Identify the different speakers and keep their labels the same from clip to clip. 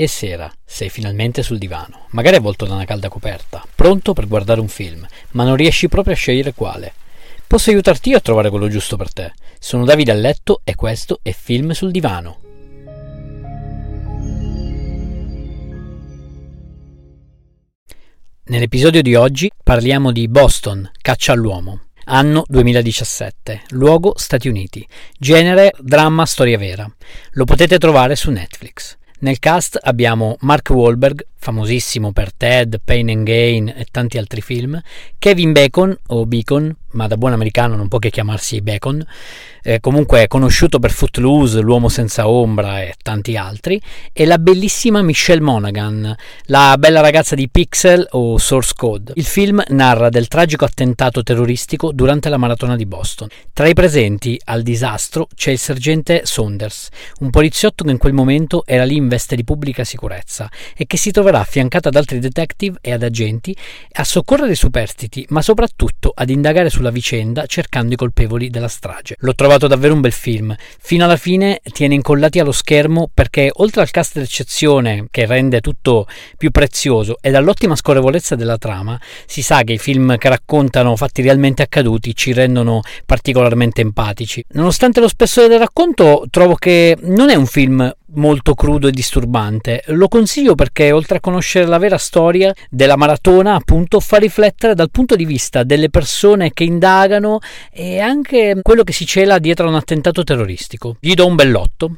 Speaker 1: E sera, sei finalmente sul divano, magari avvolto da una calda coperta, pronto per guardare un film, ma non riesci proprio a scegliere quale. Posso aiutarti io a trovare quello giusto per te. Sono Davide a letto e questo è Film sul divano. Nell'episodio di oggi parliamo di Boston, caccia all'uomo. Anno 2017, luogo Stati Uniti, genere dramma storia vera. Lo potete trovare su Netflix. Nel cast abbiamo Mark Wahlberg, famosissimo per Ted, Pain and Gain e tanti altri film, Kevin Bacon o Beacon, ma da buon americano non può che chiamarsi Bacon, eh, comunque è conosciuto per Footloose, L'uomo senza ombra e tanti altri, e la bellissima Michelle Monaghan, la bella ragazza di Pixel o Source Code. Il film narra del tragico attentato terroristico durante la maratona di Boston. Tra i presenti al disastro c'è il sergente Saunders, un poliziotto che in quel momento era lì in veste di pubblica sicurezza e che si troverà affiancato ad altri detective e ad agenti a soccorrere i superstiti, ma soprattutto ad indagare sulla vicenda cercando i colpevoli della strage. L'ho trovato davvero un bel film. Fino alla fine tiene incollati allo schermo perché oltre al cast d'eccezione che rende tutto più prezioso e dall'ottima scorrevolezza della trama, si sa che i film che raccontano fatti realmente accaduti ci rendono particolarmente empatici. Nonostante lo spessore del racconto, trovo che non è un film molto crudo e disturbante. Lo consiglio perché oltre a conoscere la vera storia della maratona, appunto, fa riflettere dal punto di vista delle persone che indagano e anche quello che si cela dietro a un attentato terroristico. Gli do un bellotto.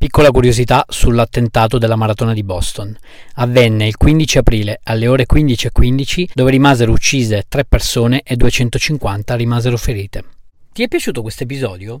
Speaker 1: Piccola curiosità sull'attentato della maratona di Boston. Avvenne il 15 aprile alle ore 15.15 dove rimasero uccise 3 persone e 250 rimasero ferite. Ti è piaciuto questo episodio?